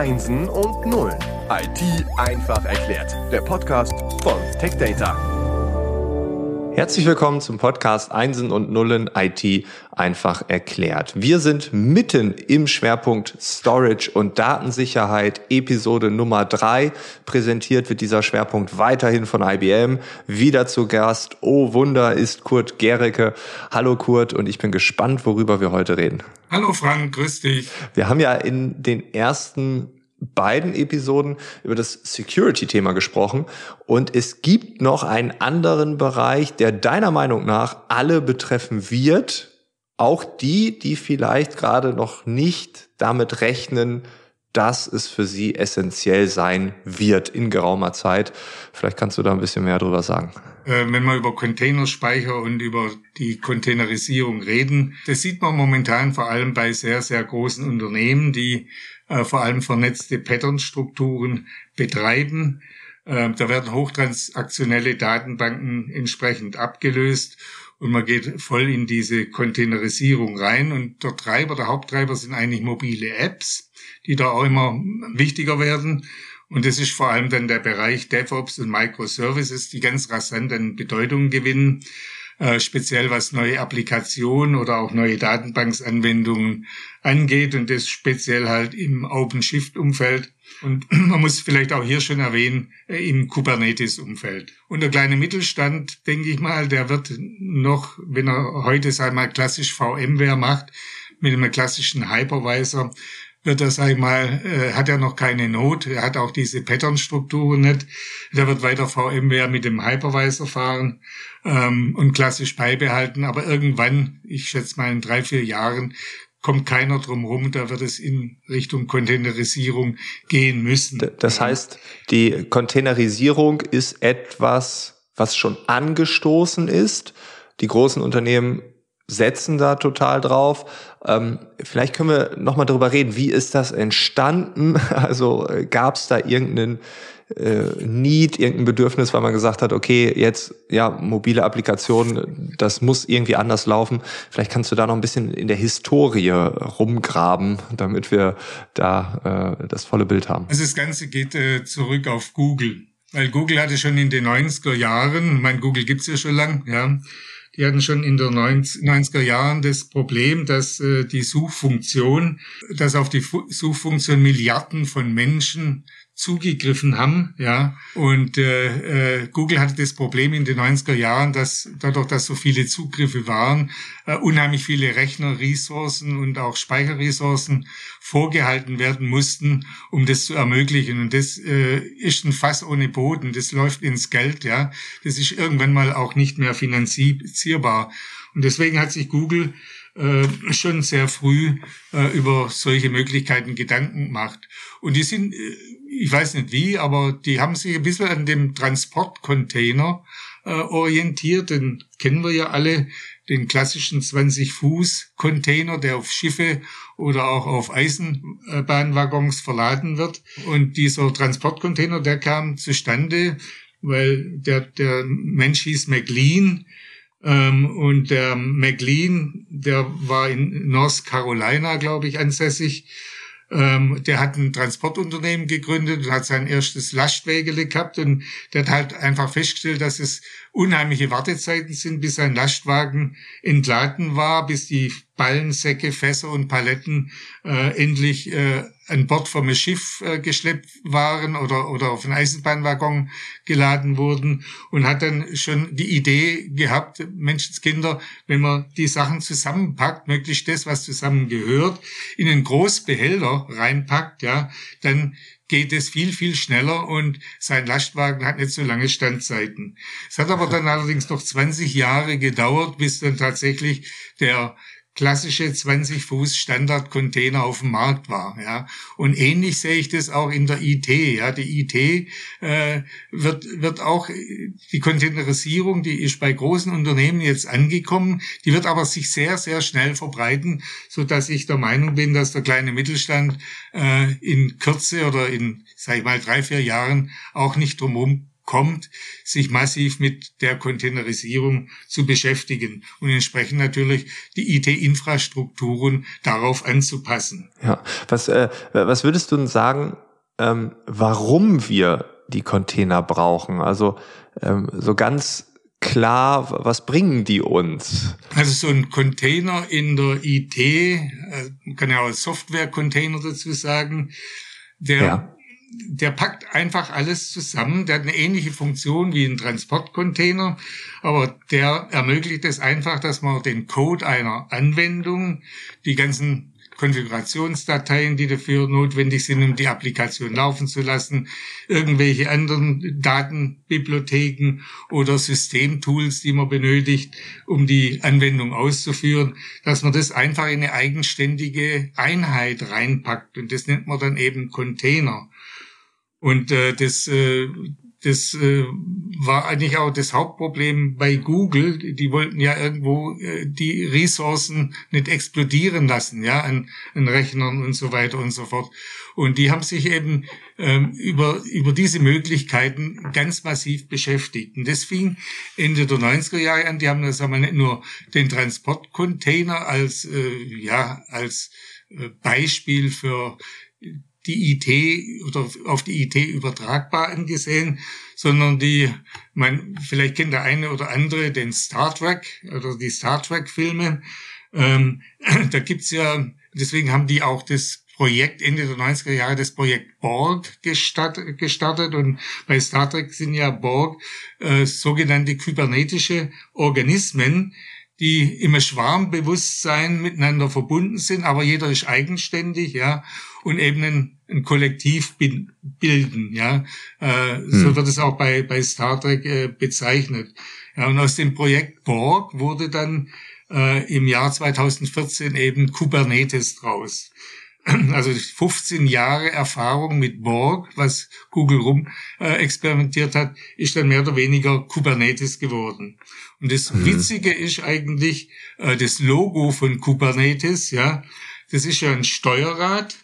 Einsen und Nullen. IT einfach erklärt. Der Podcast von TechData. Herzlich willkommen zum Podcast Einsen und Nullen IT einfach erklärt. Wir sind mitten im Schwerpunkt Storage und Datensicherheit, Episode Nummer drei. Präsentiert wird dieser Schwerpunkt weiterhin von IBM. Wieder zu Gast, oh Wunder, ist Kurt Gericke. Hallo Kurt und ich bin gespannt, worüber wir heute reden. Hallo Frank, grüß dich. Wir haben ja in den ersten beiden Episoden über das Security-Thema gesprochen und es gibt noch einen anderen Bereich, der deiner Meinung nach alle betreffen wird, auch die, die vielleicht gerade noch nicht damit rechnen, dass es für sie essentiell sein wird in geraumer Zeit. Vielleicht kannst du da ein bisschen mehr drüber sagen. Äh, wenn wir über Containerspeicher und über die Containerisierung reden, das sieht man momentan vor allem bei sehr, sehr großen Unternehmen, die äh, vor allem vernetzte Patternstrukturen betreiben. Äh, da werden hochtransaktionelle Datenbanken entsprechend abgelöst und man geht voll in diese Containerisierung rein. Und der Treiber, der Haupttreiber sind eigentlich mobile Apps, die da auch immer wichtiger werden. Und das ist vor allem dann der Bereich DevOps und Microservices, die ganz rasant an Bedeutung gewinnen. Äh, speziell was neue Applikationen oder auch neue Datenbanksanwendungen angeht und das speziell halt im OpenShift-Umfeld. Und man muss vielleicht auch hier schon erwähnen, äh, im Kubernetes-Umfeld. Und der kleine Mittelstand, denke ich mal, der wird noch, wenn er heute, sag mal, klassisch VMware macht, mit einem klassischen Hypervisor, wird er, sag ich mal, äh, hat er noch keine Not, er hat auch diese Pattern-Strukturen nicht. Der wird weiter VMware mit dem Hypervisor fahren ähm, und klassisch beibehalten. Aber irgendwann, ich schätze mal in drei, vier Jahren, kommt keiner drum rum, da wird es in Richtung Containerisierung gehen müssen. Das heißt, die Containerisierung ist etwas, was schon angestoßen ist. Die großen Unternehmen setzen da total drauf. Ähm, vielleicht können wir noch mal darüber reden. Wie ist das entstanden? Also äh, gab es da irgendeinen äh, Need, irgendein Bedürfnis, weil man gesagt hat, okay, jetzt ja mobile Applikationen, das muss irgendwie anders laufen. Vielleicht kannst du da noch ein bisschen in der Historie rumgraben, damit wir da äh, das volle Bild haben. Also das Ganze geht äh, zurück auf Google, weil Google hatte schon in den 90er Jahren, mein Google gibt's ja schon lang, ja die hatten schon in den 90er Jahren das Problem, dass äh, die Suchfunktion, dass auf die Suchfunktion Milliarden von Menschen zugegriffen haben, ja. Und äh, äh, Google hatte das Problem in den 90er Jahren, dass dadurch, dass so viele Zugriffe waren, äh, unheimlich viele Rechnerressourcen und auch Speicherressourcen vorgehalten werden mussten, um das zu ermöglichen. Und das äh, ist ein Fass ohne Boden, das läuft ins Geld, ja. Das ist irgendwann mal auch nicht mehr finanzierbar. Und deswegen hat sich Google äh, schon sehr früh äh, über solche Möglichkeiten Gedanken gemacht. Und die sind, äh, ich weiß nicht wie, aber die haben sich ein bisschen an dem Transportcontainer äh, orientiert. Den kennen wir ja alle, den klassischen 20-Fuß-Container, der auf Schiffe oder auch auf Eisenbahnwaggons verladen wird. Und dieser Transportcontainer, der kam zustande, weil der, der Mensch hieß McLean, ähm, und der McLean, der war in North Carolina, glaube ich, ansässig. Ähm, der hat ein Transportunternehmen gegründet und hat sein erstes Lastwägele gehabt und der hat halt einfach festgestellt, dass es unheimliche Wartezeiten sind, bis ein Lastwagen entladen war, bis die Ballen, Säcke, Fässer und Paletten äh, endlich äh, an Bord vom Schiff äh, geschleppt waren oder, oder auf einen Eisenbahnwaggon geladen wurden und hat dann schon die Idee gehabt, Menschenskinder, wenn man die Sachen zusammenpackt, möglichst das, was zusammengehört, in einen Großbehälter reinpackt, ja, dann geht es viel, viel schneller und sein Lastwagen hat nicht so lange Standzeiten. Es hat aber dann allerdings noch 20 Jahre gedauert, bis dann tatsächlich der klassische 20 Fuß Standard-Container auf dem Markt war. Ja. Und ähnlich sehe ich das auch in der IT. Ja. Die IT äh, wird, wird auch, die Containerisierung, die ist bei großen Unternehmen jetzt angekommen, die wird aber sich sehr, sehr schnell verbreiten, so dass ich der Meinung bin, dass der kleine Mittelstand äh, in Kürze oder in, sag ich mal, drei, vier Jahren auch nicht drumherum kommt, sich massiv mit der Containerisierung zu beschäftigen und entsprechend natürlich die IT-Infrastrukturen darauf anzupassen. Ja, was, äh, was würdest du denn sagen, ähm, warum wir die Container brauchen? Also ähm, so ganz klar, was bringen die uns? Also so ein Container in der IT, äh, man kann ja auch Software-Container dazu sagen, der, ja. Der packt einfach alles zusammen. Der hat eine ähnliche Funktion wie ein Transportcontainer, aber der ermöglicht es einfach, dass man den Code einer Anwendung, die ganzen Konfigurationsdateien, die dafür notwendig sind, um die Applikation laufen zu lassen, irgendwelche anderen Datenbibliotheken oder Systemtools, die man benötigt, um die Anwendung auszuführen, dass man das einfach in eine eigenständige Einheit reinpackt. Und das nennt man dann eben Container. Und äh, das äh, das äh, war eigentlich auch das Hauptproblem bei Google. Die wollten ja irgendwo äh, die Ressourcen nicht explodieren lassen, ja, an, an Rechnern und so weiter und so fort. Und die haben sich eben ähm, über, über diese Möglichkeiten ganz massiv beschäftigt. Und das fing Ende der 90er Jahre an. Die haben das aber nicht nur den Transportcontainer als, äh, ja, als äh, Beispiel für die IT oder auf die IT übertragbar angesehen, sondern die, man, vielleicht kennt der eine oder andere den Star Trek oder die Star Trek Filme. Ähm, da gibt's ja, deswegen haben die auch das Projekt Ende der 90er Jahre das Projekt Borg gestartet, gestartet und bei Star Trek sind ja Borg äh, sogenannte kybernetische Organismen, die im Schwarmbewusstsein miteinander verbunden sind, aber jeder ist eigenständig, ja, und eben ein, ein Kollektiv bilden, ja. Äh, hm. So wird es auch bei, bei Star Trek äh, bezeichnet. Ja, und aus dem Projekt Borg wurde dann äh, im Jahr 2014 eben Kubernetes draus. Also 15 Jahre Erfahrung mit Borg, was Google rum äh, experimentiert hat, ist dann mehr oder weniger Kubernetes geworden. Und das mhm. Witzige ist eigentlich äh, das Logo von Kubernetes, ja, das ist ja ein Steuerrad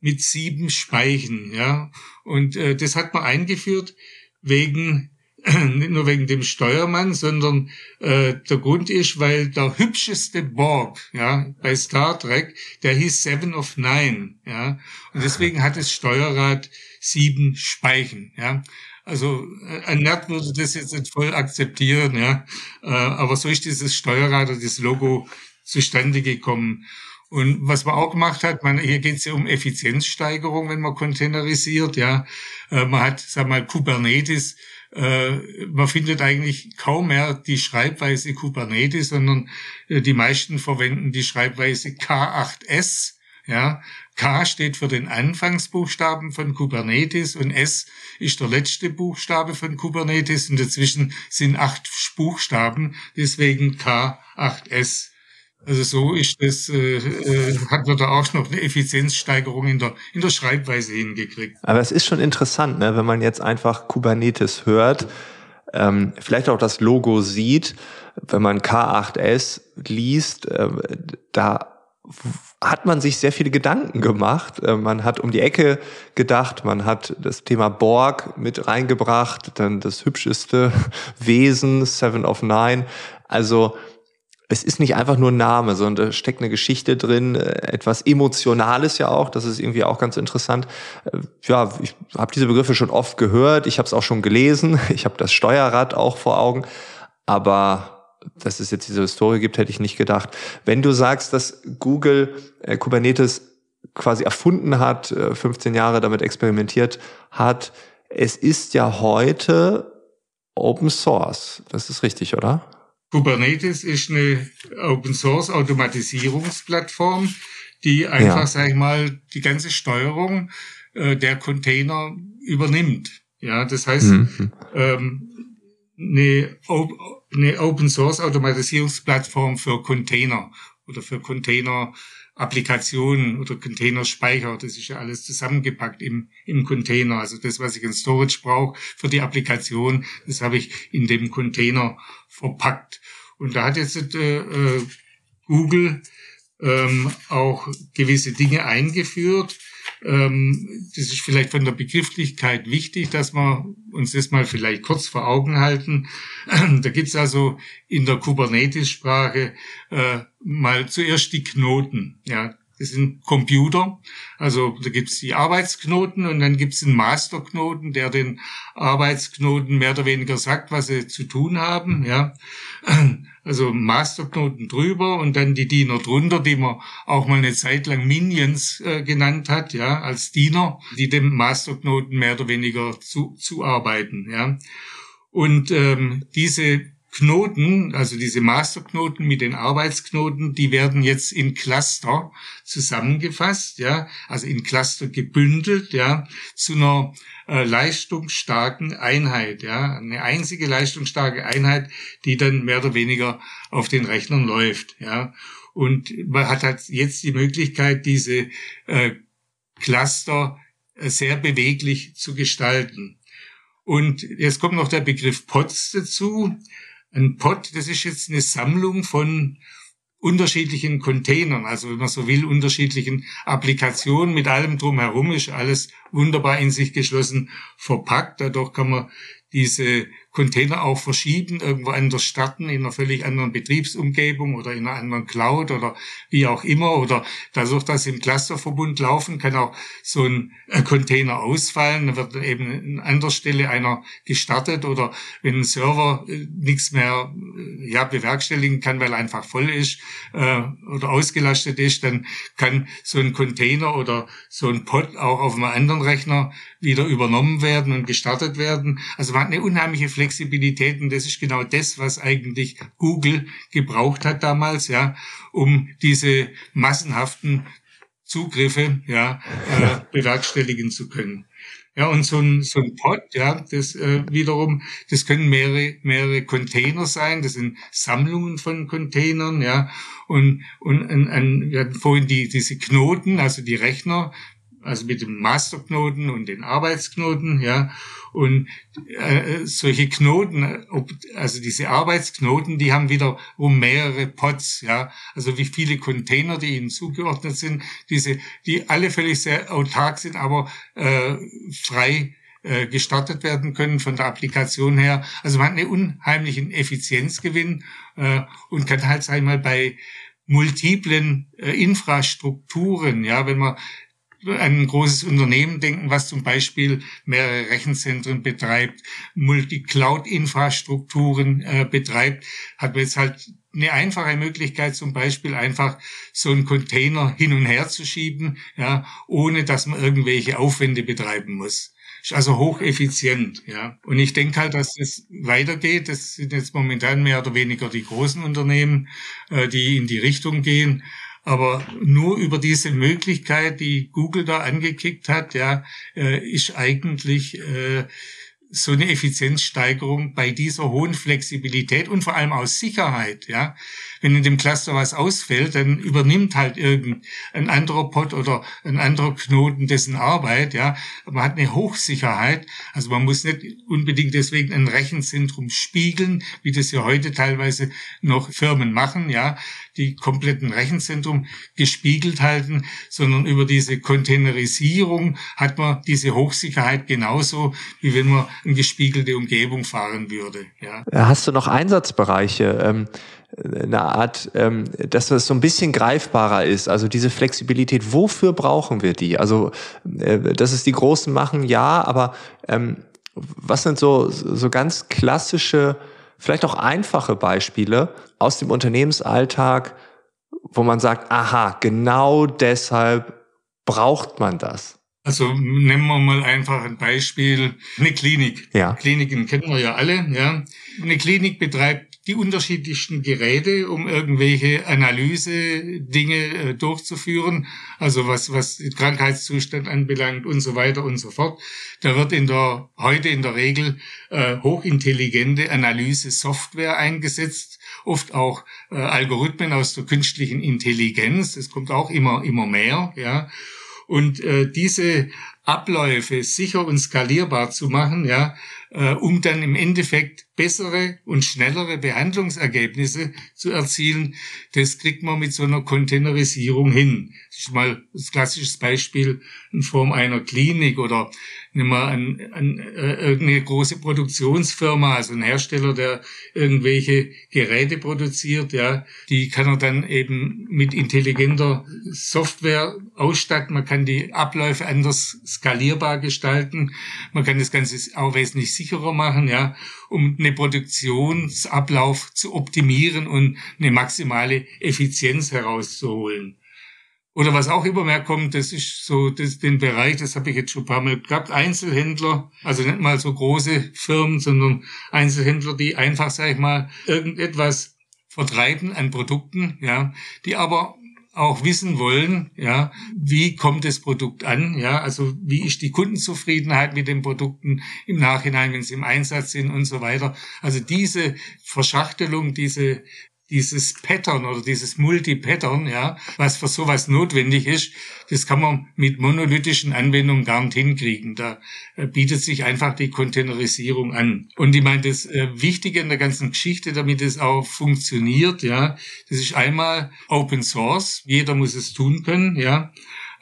mit sieben Speichen, ja, und äh, das hat man eingeführt wegen nicht nur wegen dem Steuermann, sondern äh, der Grund ist, weil der hübscheste Borg, ja, bei Star Trek, der hieß Seven of Nine, ja, und deswegen hat das Steuerrad sieben Speichen, ja. Also äh, ein Nerd würde das jetzt nicht voll akzeptieren, ja, äh, aber so ist dieses Steuerrad oder das Logo zustande gekommen. Und was man auch gemacht hat, man, hier geht es ja um Effizienzsteigerung, wenn man containerisiert, ja. Äh, man hat, sag mal, Kubernetes äh, man findet eigentlich kaum mehr die Schreibweise Kubernetes, sondern äh, die meisten verwenden die Schreibweise K8S. Ja, K steht für den Anfangsbuchstaben von Kubernetes und S ist der letzte Buchstabe von Kubernetes und dazwischen sind acht Buchstaben, deswegen K8S. Also so ist das, äh, äh, hat man da auch noch eine Effizienzsteigerung in der, in der Schreibweise hingekriegt. Aber es ist schon interessant, ne, wenn man jetzt einfach Kubernetes hört, ähm, vielleicht auch das Logo sieht, wenn man K8S liest, äh, da hat man sich sehr viele Gedanken gemacht. Äh, man hat um die Ecke gedacht, man hat das Thema Borg mit reingebracht, dann das hübscheste Wesen, Seven of Nine. Also es ist nicht einfach nur ein Name, sondern da steckt eine Geschichte drin, äh, etwas Emotionales ja auch, das ist irgendwie auch ganz interessant. Äh, ja, ich habe diese Begriffe schon oft gehört, ich habe es auch schon gelesen, ich habe das Steuerrad auch vor Augen, aber dass es jetzt diese Historie gibt, hätte ich nicht gedacht. Wenn du sagst, dass Google äh, Kubernetes quasi erfunden hat, äh, 15 Jahre damit experimentiert hat, es ist ja heute Open Source. Das ist richtig, oder? Kubernetes ist eine Open Source Automatisierungsplattform, die einfach, ja. sag ich mal, die ganze Steuerung äh, der Container übernimmt. Ja, das heißt, mhm. ähm, eine, eine Open Source Automatisierungsplattform für Container oder für Container Applikationen oder Containerspeicher. Das ist ja alles zusammengepackt im, im Container. Also das, was ich in Storage brauche für die Applikation, das habe ich in dem Container verpackt. Und da hat jetzt äh, äh, Google ähm, auch gewisse Dinge eingeführt. ähm, das ist vielleicht von der Begrifflichkeit wichtig, dass wir uns das mal vielleicht kurz vor Augen halten. Da gibt's also in der Kubernetes-Sprache äh, mal zuerst die Knoten. Ja, das sind Computer. Also da gibt's die Arbeitsknoten und dann gibt's einen Masterknoten, der den Arbeitsknoten mehr oder weniger sagt, was sie zu tun haben. Ja, also Masterknoten drüber und dann die Diener drunter, die man auch mal eine Zeit lang Minions äh, genannt hat, ja, als Diener, die dem Masterknoten mehr oder weniger zu, zuarbeiten, ja. Und ähm, diese Knoten, also diese Masterknoten mit den Arbeitsknoten, die werden jetzt in Cluster zusammengefasst, ja, also in Cluster gebündelt, ja, zu einer äh, leistungsstarken Einheit, ja, eine einzige leistungsstarke Einheit, die dann mehr oder weniger auf den Rechnern läuft, ja. Und man hat halt jetzt die Möglichkeit, diese äh, Cluster äh, sehr beweglich zu gestalten. Und jetzt kommt noch der Begriff Pods dazu. Ein Pod, das ist jetzt eine Sammlung von unterschiedlichen Containern, also wenn man so will, unterschiedlichen Applikationen mit allem drumherum ist alles wunderbar in sich geschlossen verpackt. Dadurch kann man diese Container auch verschieben, irgendwo anders starten, in einer völlig anderen Betriebsumgebung oder in einer anderen Cloud oder wie auch immer. Oder dadurch, dass sie im Clusterverbund laufen, kann auch so ein Container ausfallen. Dann wird eben an anderer Stelle einer gestartet oder wenn ein Server äh, nichts mehr äh, ja, bewerkstelligen kann, weil er einfach voll ist äh, oder ausgelastet ist, dann kann so ein Container oder so ein Pod auch auf einem anderen Rechner wieder übernommen werden und gestartet werden. Also man hat eine unheimliche Flexibilität und das ist genau das, was eigentlich Google gebraucht hat damals, ja, um diese massenhaften Zugriffe ja, äh, bewerkstelligen zu können. Ja, und so ein, so ein Pod, ja, das äh, wiederum, das können mehrere, mehrere Container sein, das sind Sammlungen von Containern, ja, und, und ein, ein, wir hatten vorhin die, diese Knoten, also die Rechner, also mit dem Masterknoten und den Arbeitsknoten, ja. Und äh, solche Knoten, ob, also diese Arbeitsknoten, die haben wiederum mehrere Pods, ja. Also wie viele Container, die ihnen zugeordnet sind, diese, die alle völlig sehr autark sind, aber äh, frei äh, gestartet werden können von der Applikation her. Also man hat einen unheimlichen Effizienzgewinn äh, und kann halt, sag ich mal, bei multiplen äh, Infrastrukturen, ja, wenn man ein großes Unternehmen denken, was zum Beispiel mehrere Rechenzentren betreibt, Multi-Cloud-Infrastrukturen äh, betreibt, hat man jetzt halt eine einfache Möglichkeit, zum Beispiel einfach so einen Container hin und her zu schieben, ja, ohne dass man irgendwelche Aufwände betreiben muss. Ist also hocheffizient, ja. Und ich denke halt, dass das weitergeht. Das sind jetzt momentan mehr oder weniger die großen Unternehmen, äh, die in die Richtung gehen. Aber nur über diese Möglichkeit, die Google da angekickt hat, ja, äh, ist eigentlich äh, so eine Effizienzsteigerung bei dieser hohen Flexibilität und vor allem aus Sicherheit, ja. Wenn in dem Cluster was ausfällt, dann übernimmt halt irgendein anderer Pod oder ein anderer Knoten dessen Arbeit, ja. Man hat eine Hochsicherheit. Also man muss nicht unbedingt deswegen ein Rechenzentrum spiegeln, wie das ja heute teilweise noch Firmen machen, ja die kompletten Rechenzentrum gespiegelt halten, sondern über diese Containerisierung hat man diese Hochsicherheit genauso, wie wenn man eine gespiegelte Umgebung fahren würde. Ja. Hast du noch Einsatzbereiche? Ähm eine Art, ähm, dass das so ein bisschen greifbarer ist. Also diese Flexibilität, wofür brauchen wir die? Also, äh, dass es die Großen machen, ja, aber ähm, was sind so, so ganz klassische vielleicht auch einfache Beispiele aus dem Unternehmensalltag, wo man sagt, aha, genau deshalb braucht man das. Also nehmen wir mal einfach ein Beispiel, eine Klinik. Ja. Kliniken kennen wir ja alle, ja. Eine Klinik betreibt die unterschiedlichsten Geräte, um irgendwelche Analyse-Dinge äh, durchzuführen, also was, was den Krankheitszustand anbelangt und so weiter und so fort. Da wird in der, heute in der Regel äh, hochintelligente Analyse-Software eingesetzt, oft auch äh, Algorithmen aus der künstlichen Intelligenz, das kommt auch immer, immer mehr, ja. Und äh, diese Abläufe sicher und skalierbar zu machen, ja, äh, um dann im Endeffekt bessere und schnellere Behandlungsergebnisse zu erzielen, das kriegt man mit so einer Containerisierung hin. Das ist mal das klassische Beispiel in Form einer Klinik oder nehmen wir an, an äh, irgendeine große Produktionsfirma, also ein Hersteller, der irgendwelche Geräte produziert, ja, die kann er dann eben mit intelligenter Software ausstatten. Man kann die Abläufe anders skalierbar gestalten. Man kann das Ganze auch wesentlich sicherer machen, ja, um eine Produktionsablauf zu optimieren und eine maximale Effizienz herauszuholen. Oder was auch immer mehr kommt, das ist so das, den Bereich, das habe ich jetzt schon ein paar Mal gehabt, Einzelhändler, also nicht mal so große Firmen, sondern Einzelhändler, die einfach, sag ich mal, irgendetwas vertreiben an Produkten, ja, die aber auch wissen wollen, ja, wie kommt das Produkt an, ja, also wie ist die Kundenzufriedenheit mit den Produkten im Nachhinein, wenn sie im Einsatz sind und so weiter. Also diese Verschachtelung, diese dieses Pattern oder dieses Multi-Pattern, ja, was für sowas notwendig ist, das kann man mit monolithischen Anwendungen gar nicht hinkriegen. Da äh, bietet sich einfach die Containerisierung an. Und ich meine, das äh, Wichtige in der ganzen Geschichte, damit es auch funktioniert, ja, das ist einmal Open Source. Jeder muss es tun können, ja.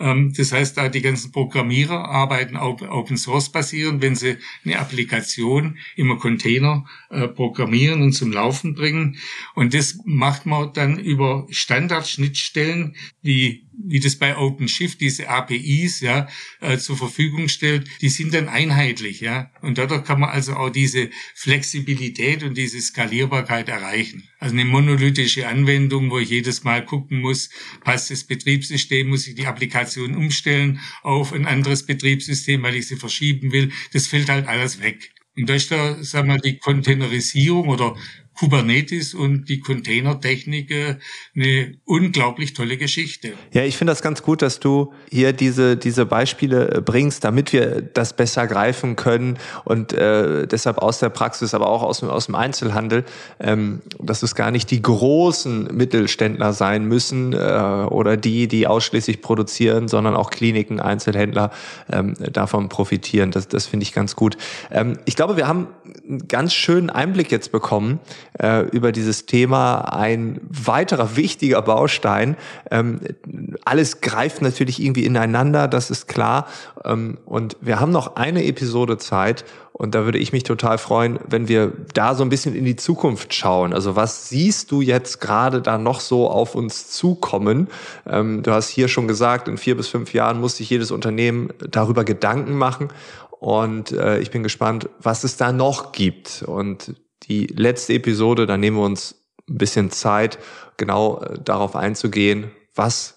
Ähm, das heißt, da die ganzen Programmierer arbeiten Open Source basierend, wenn sie eine Applikation im Container äh, programmieren und zum Laufen bringen. Und das macht man dann über Standardschnittstellen, wie wie das bei OpenShift diese APIs ja äh, zur Verfügung stellt, die sind dann einheitlich, ja. Und dadurch kann man also auch diese Flexibilität und diese Skalierbarkeit erreichen. Also eine monolithische Anwendung, wo ich jedes Mal gucken muss, passt das Betriebssystem, muss ich die Applikation umstellen auf ein anderes Betriebssystem, weil ich sie verschieben will. Das fällt halt alles weg. Und da ist da, sagen wir, die Containerisierung oder Kubernetes und die Containertechnik äh, eine unglaublich tolle Geschichte. Ja, ich finde das ganz gut, dass du hier diese, diese Beispiele äh, bringst, damit wir das besser greifen können und äh, deshalb aus der Praxis, aber auch aus, aus dem Einzelhandel, ähm, dass es gar nicht die großen Mittelständler sein müssen äh, oder die, die ausschließlich produzieren, sondern auch Kliniken, Einzelhändler ähm, davon profitieren. Das, das finde ich ganz gut. Ähm, ich glaube, wir haben einen ganz schönen Einblick jetzt bekommen, äh, über dieses Thema ein weiterer wichtiger Baustein. Ähm, alles greift natürlich irgendwie ineinander, das ist klar. Ähm, und wir haben noch eine Episode Zeit und da würde ich mich total freuen, wenn wir da so ein bisschen in die Zukunft schauen. Also was siehst du jetzt gerade da noch so auf uns zukommen? Ähm, du hast hier schon gesagt, in vier bis fünf Jahren muss sich jedes Unternehmen darüber Gedanken machen. Und äh, ich bin gespannt, was es da noch gibt. Und die letzte Episode, da nehmen wir uns ein bisschen Zeit, genau äh, darauf einzugehen, was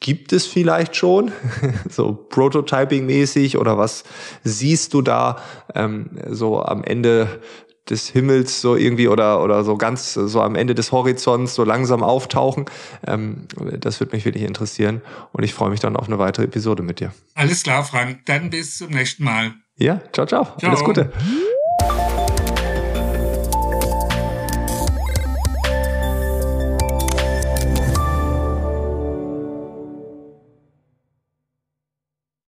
gibt es vielleicht schon, so Prototyping-mäßig oder was siehst du da ähm, so am Ende des Himmels so irgendwie oder oder so ganz so am Ende des Horizonts so langsam auftauchen. Ähm, das würde mich wirklich interessieren und ich freue mich dann auf eine weitere Episode mit dir. Alles klar, Frank. Dann bis zum nächsten Mal. Ja, ciao, ciao. ciao. Alles Gute.